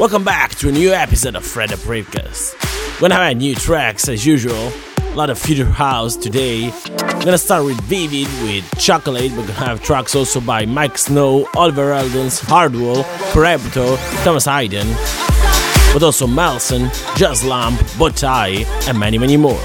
Welcome back to a new episode of Fred. We're gonna have new tracks as usual. A lot of future house today. We're gonna start with Vivid with Chocolate. We're gonna have tracks also by Miike Snow, Oliver Heldens, Hardwell, Preputo, Thomas Hayden, but also Melson, Just Lamp, Botai, and many, many more.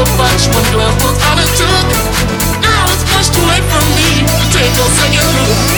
I took. Now it's pushed away from me. Take a second look.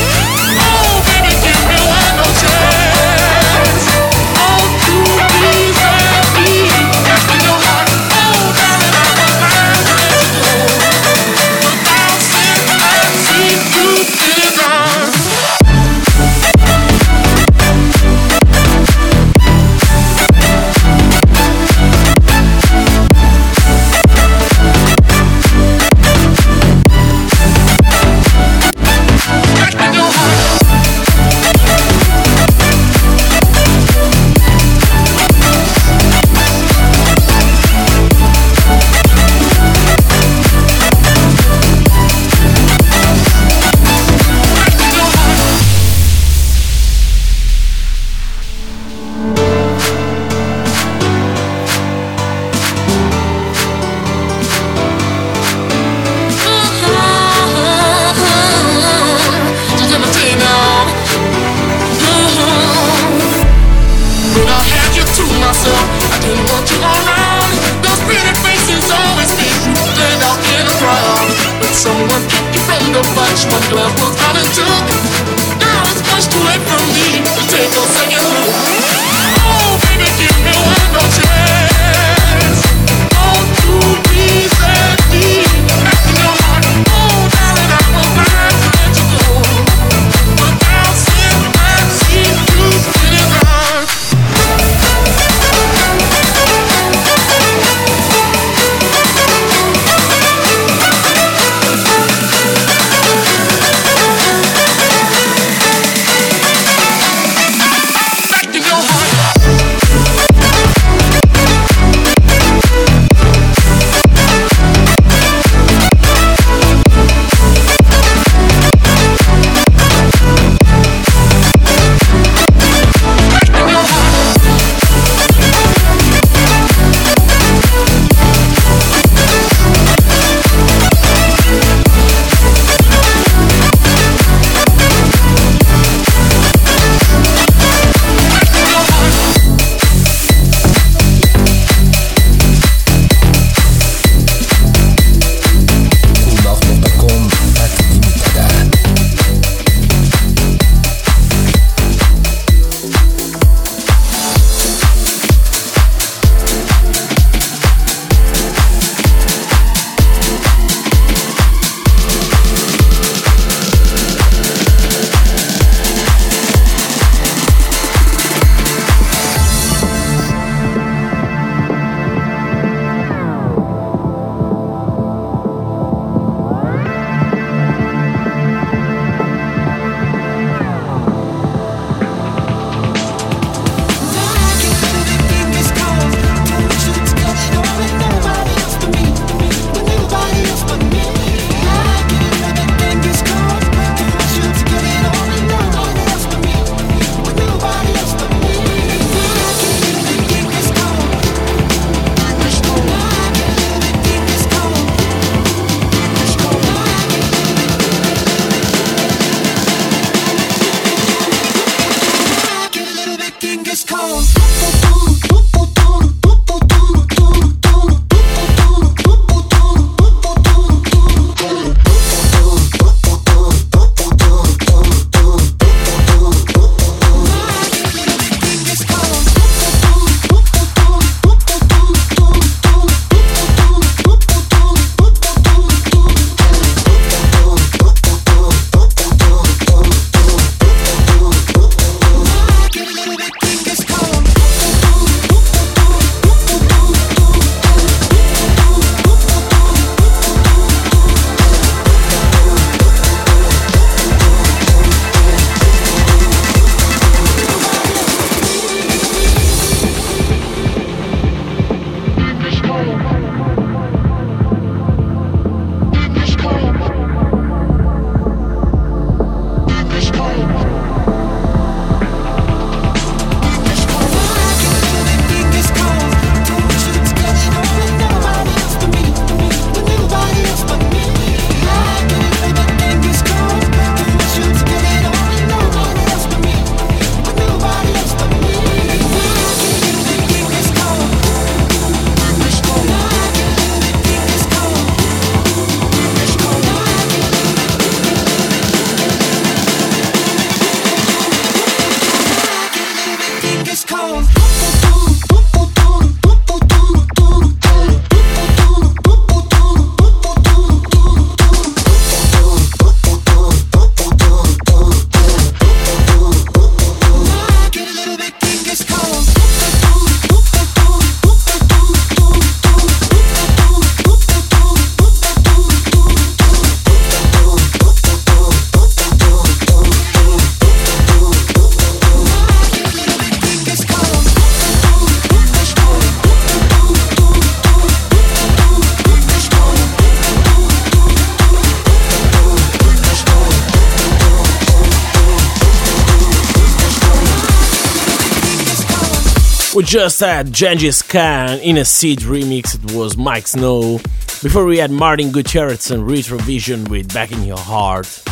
Just had Genghis Khan in a Seed remix, it was Miike Snow. Before we had Martin Gutierrez and Retrovision with Back in Your Heart.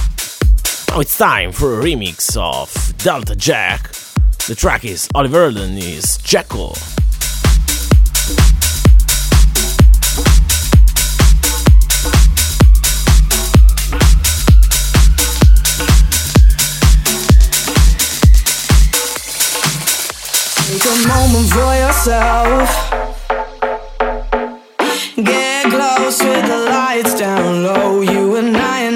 Now it's time for a remix of Delta Jack. The track is Oliver Heldens is Jekyll. Take a moment for yourself. Get close with the lights down low. You and I.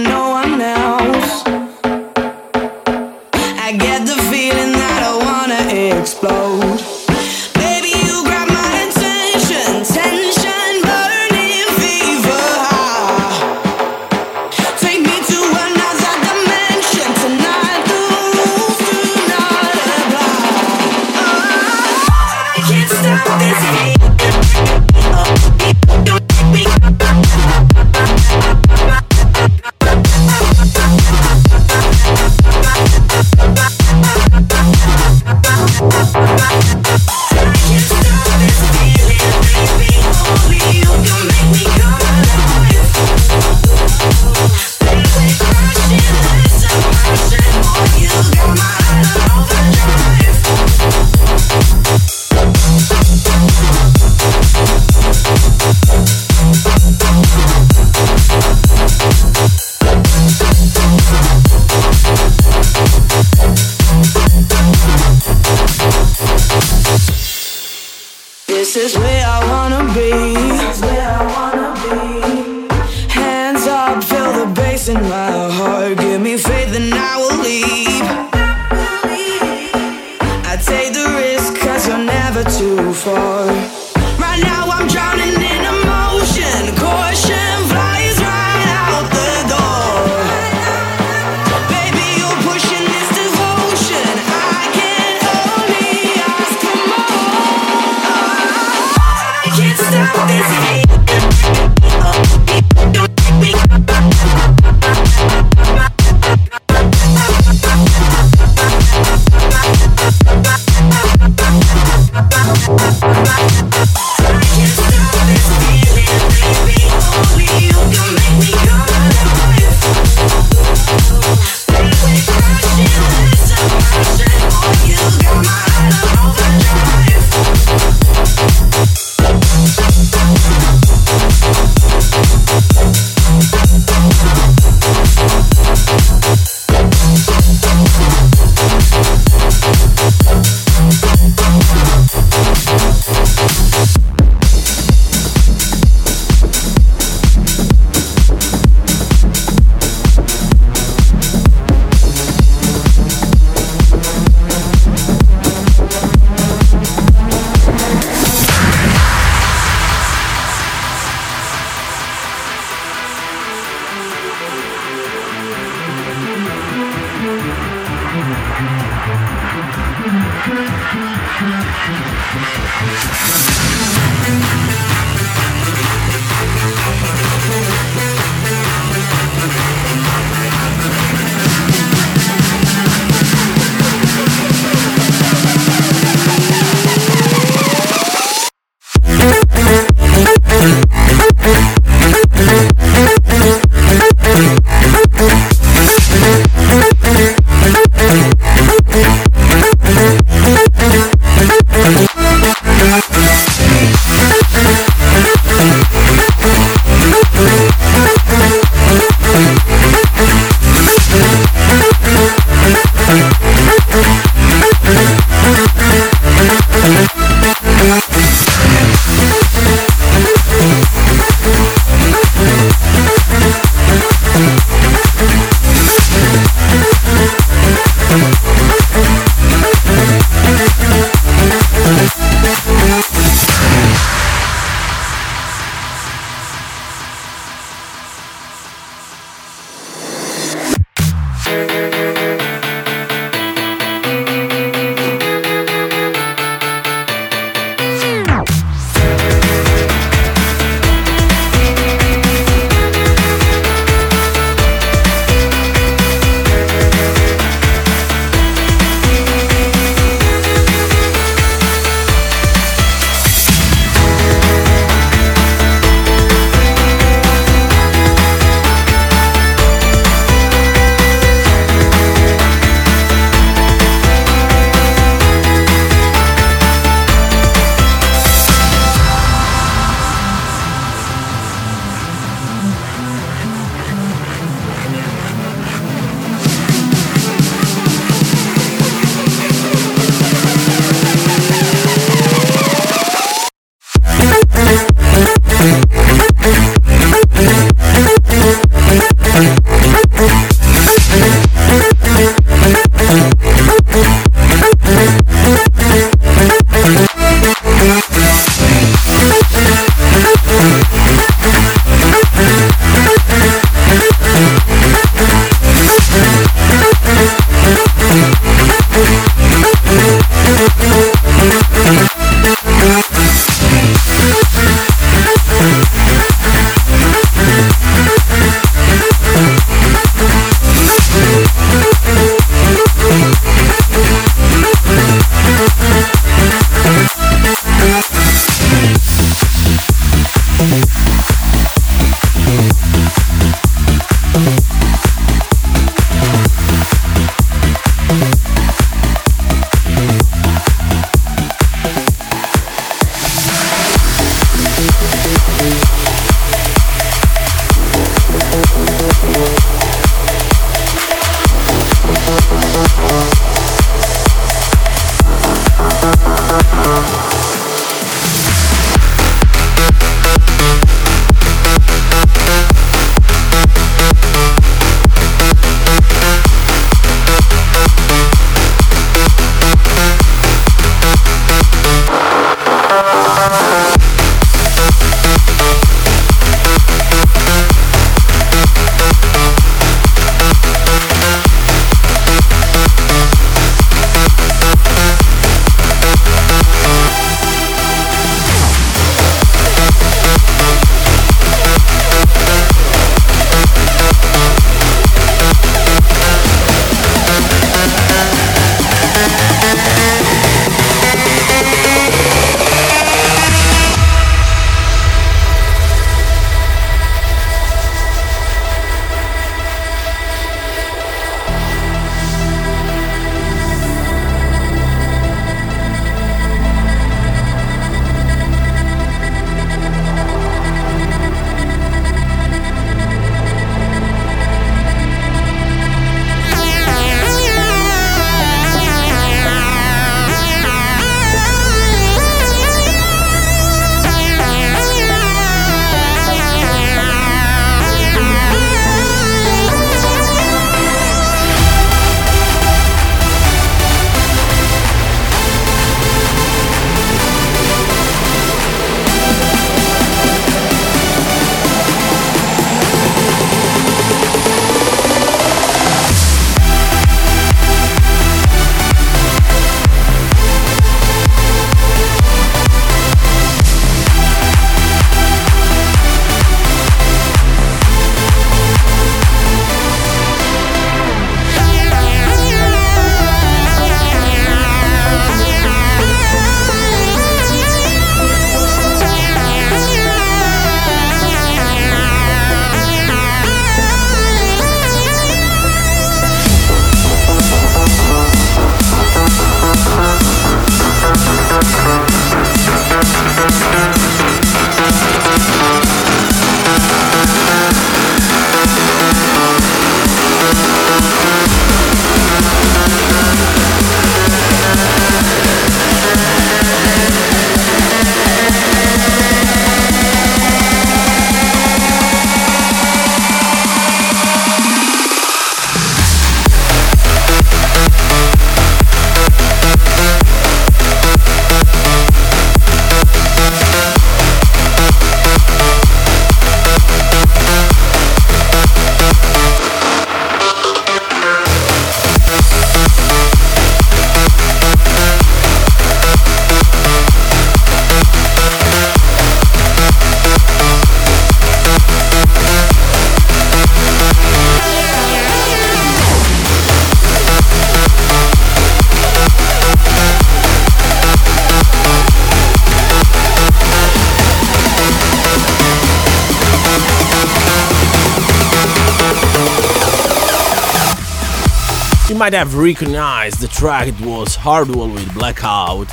might have recognized the track, it was Hardwell with Blackout.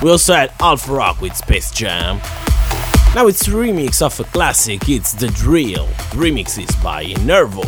We also had Alpha Rock with Space Jam. Now it's remix of a classic, it's The Drill. The remix is by Nervo.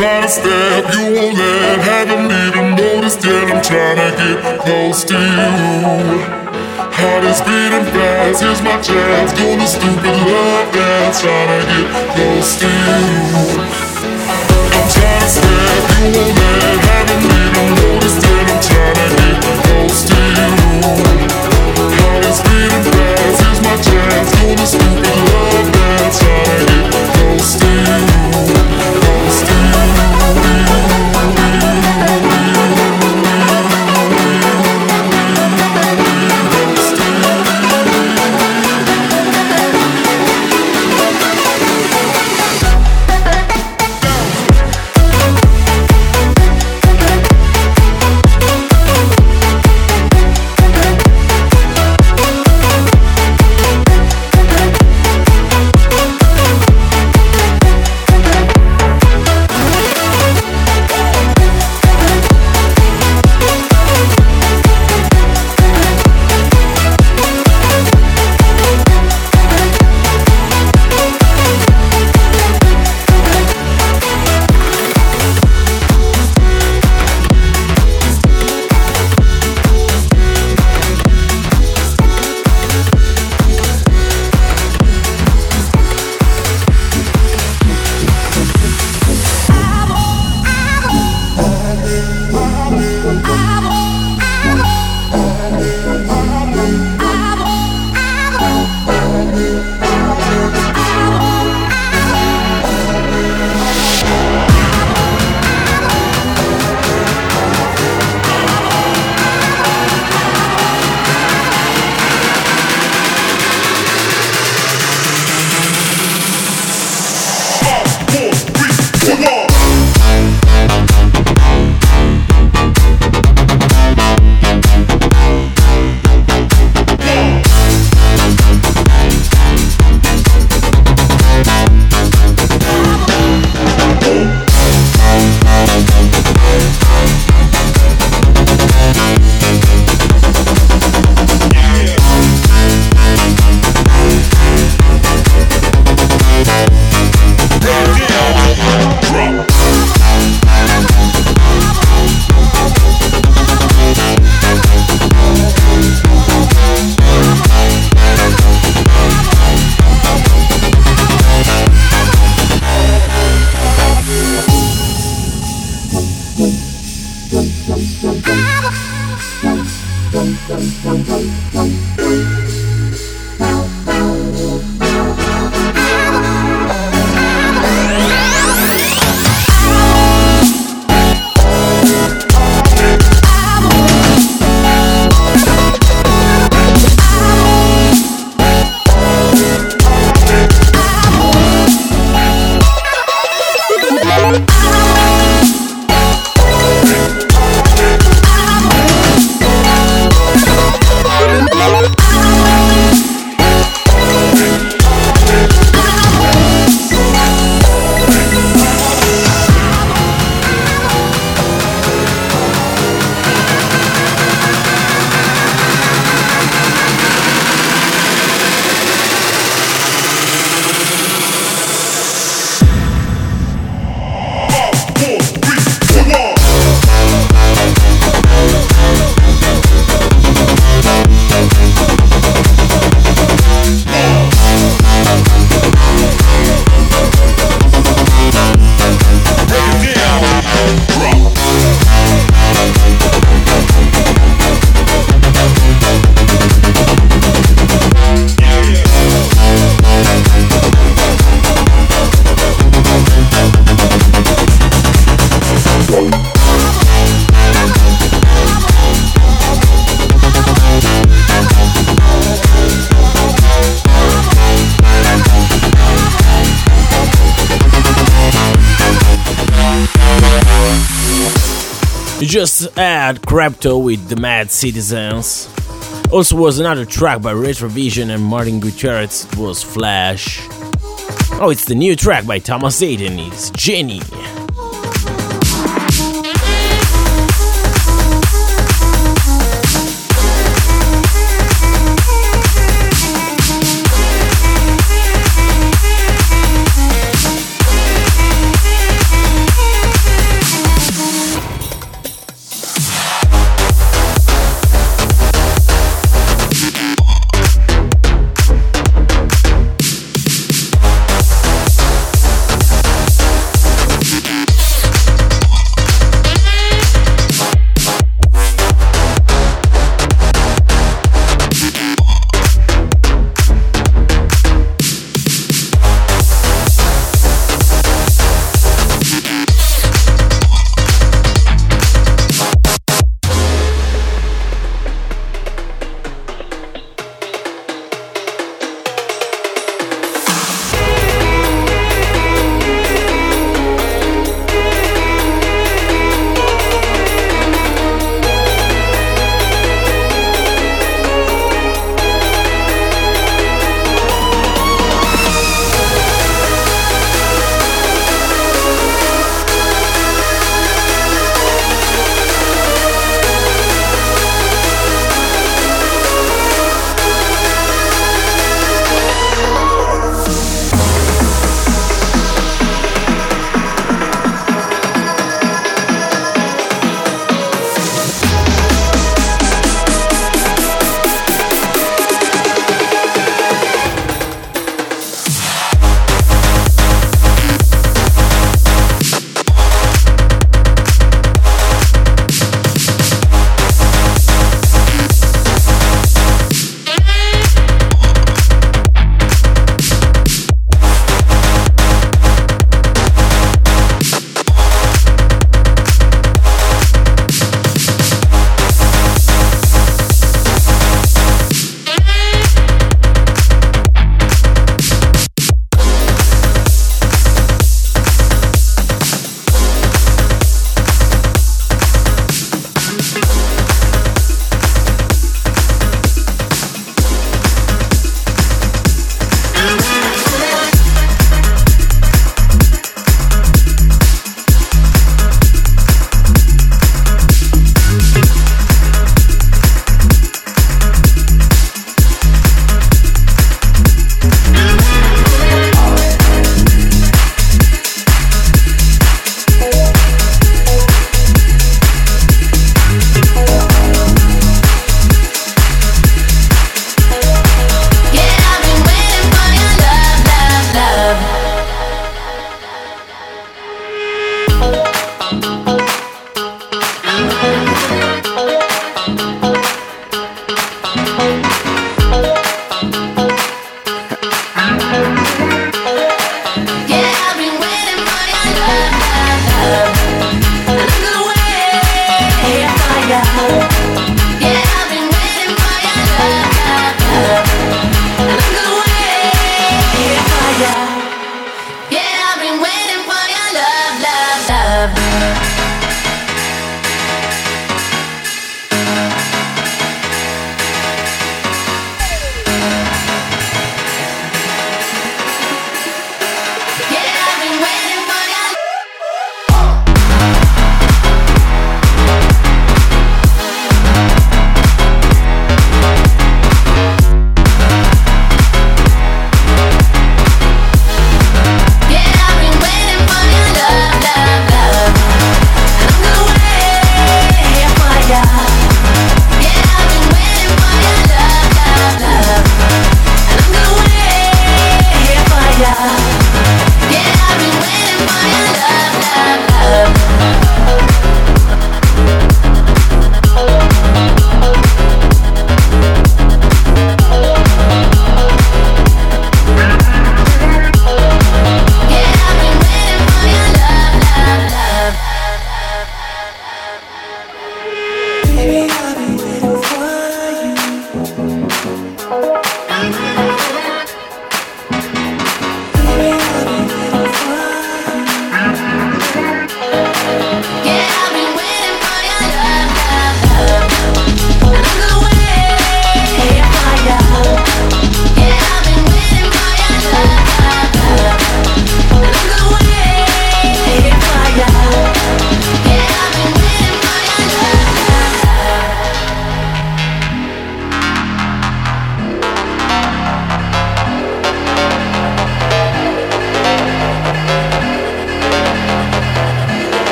To you. Haven't even noticed yet. I'm trying to get close to you. Heart is beating fast. Here's my chance. Doing the stupid love dance. Trying to get close to you. I'm trying to step, you won't. Haven't even noticed yet. I'm trying to get close to you. Heart is beating fast. Here's my chance. Doing the stupid love dance. Trying to get close to you. Just add Crypto with The Mad Citizens. Also was another track by Retrovision and Martin Gutierrez, was Flash. Oh, it's the new track by Thomas Aiden, it's Jenny.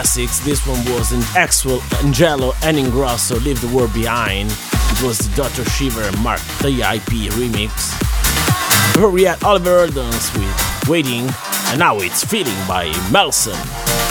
Classics. This one was in Axwell, Angello, and Ingrosso, Leave the World Behind. It was the Dr. Shiver Mark the IP remix. Before we had Oliver Heldens with Waiting, and now it's Feeling by Melson.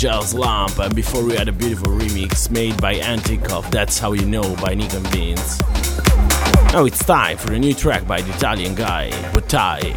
Giles Lamp, and before we had a beautiful remix made by Antikov, That's How You Know by Nico and Vinz. Now it's time for a new track by the Italian guy, Bottai,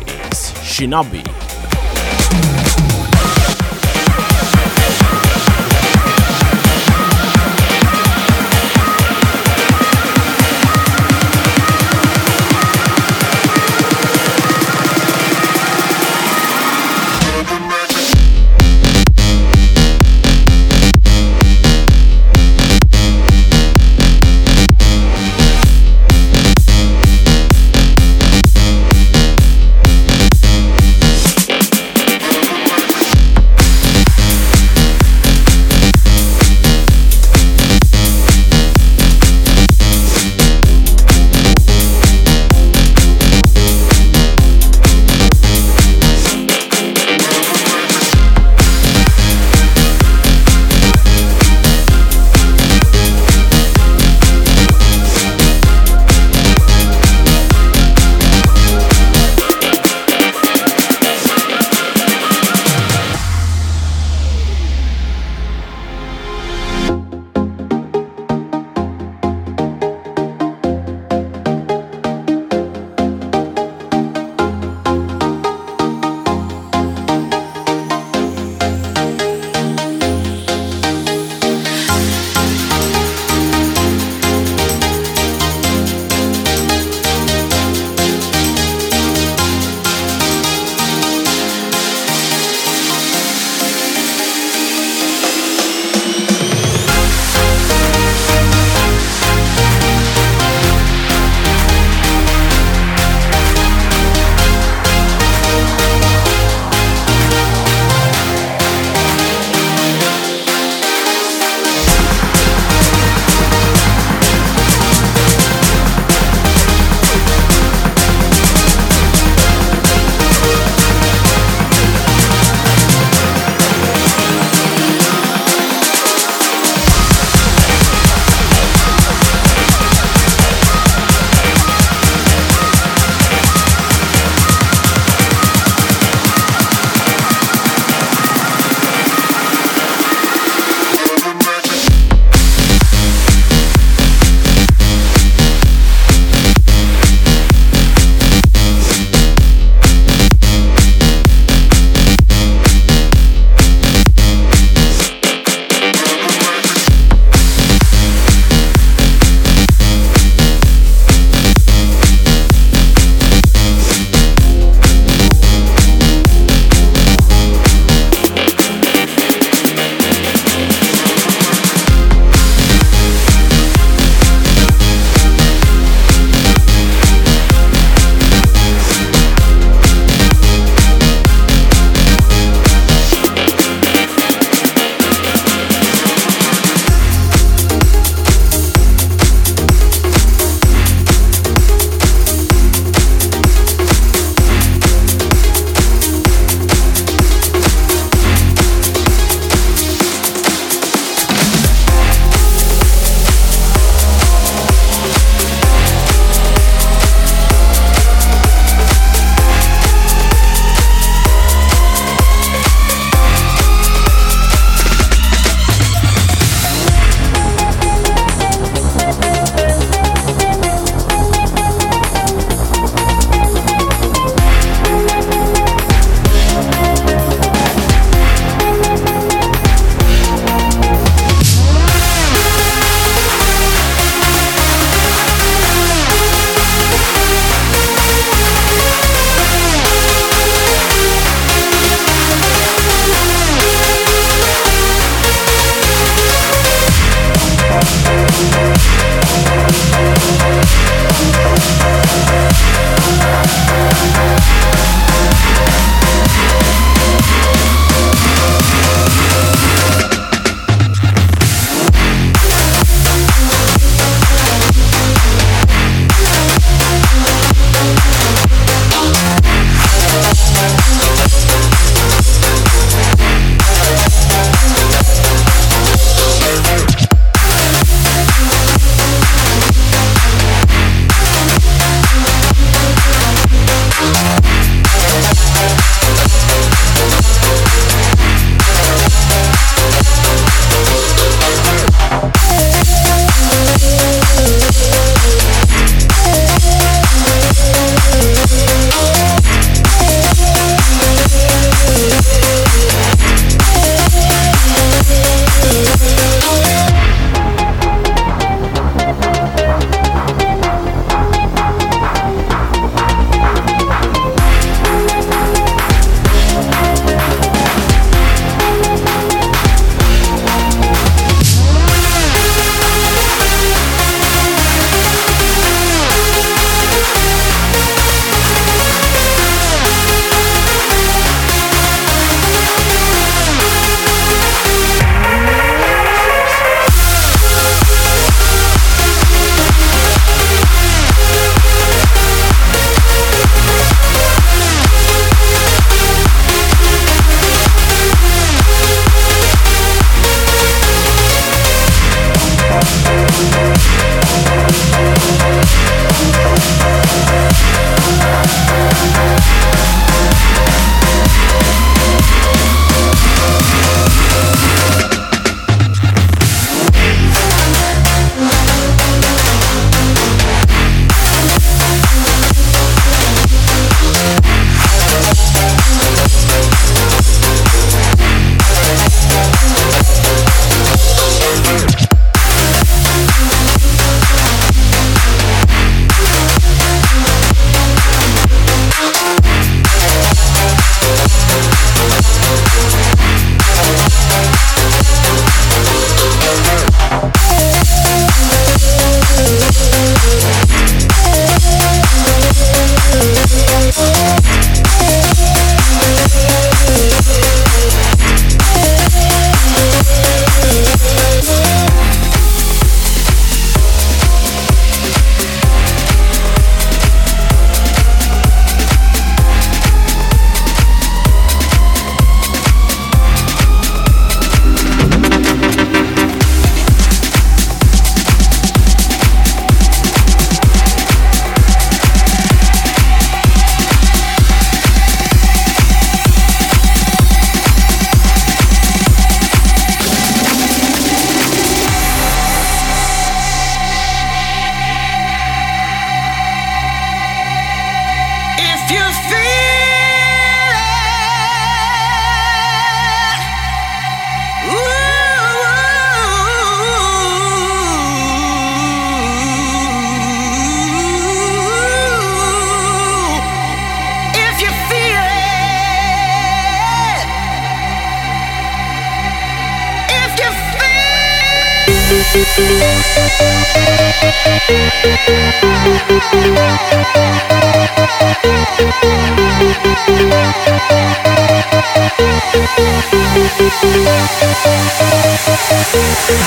it's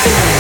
Shinobi.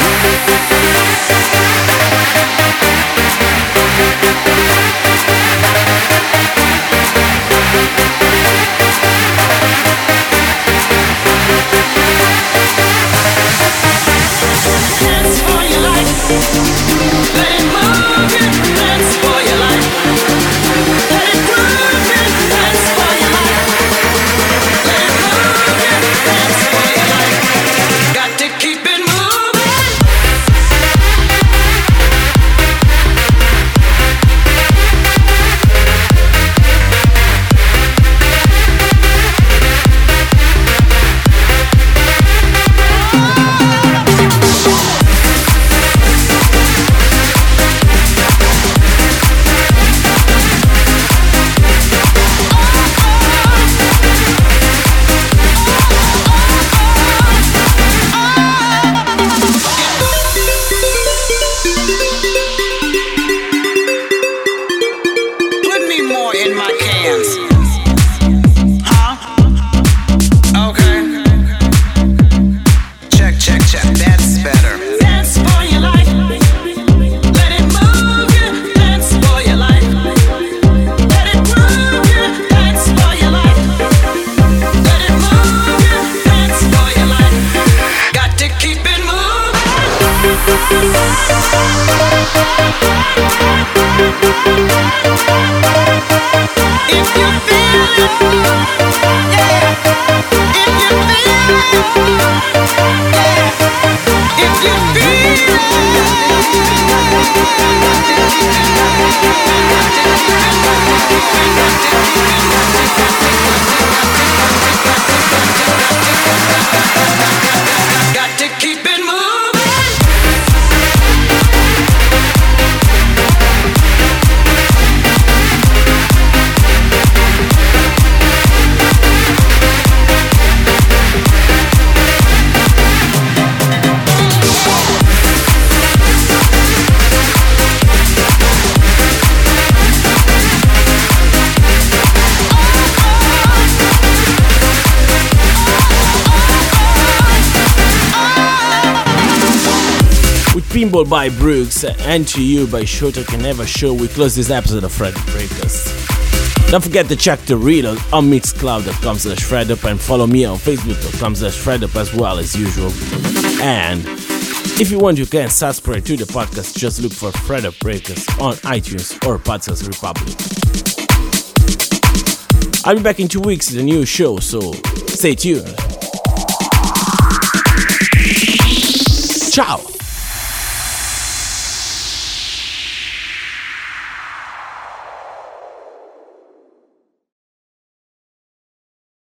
By Brooks and To You by Shorter Can Never Show, we close this episode of Fred Breakers. Don't forget to check the read on, mixcloud.com slash fredup and follow me on facebook.com slash fredup as well as usual. And if you want, you can subscribe to the podcast. Just look for Fred Breakers on iTunes or Podcast Republic. I'll be back in two weeks with a new show, so stay tuned. Ciao!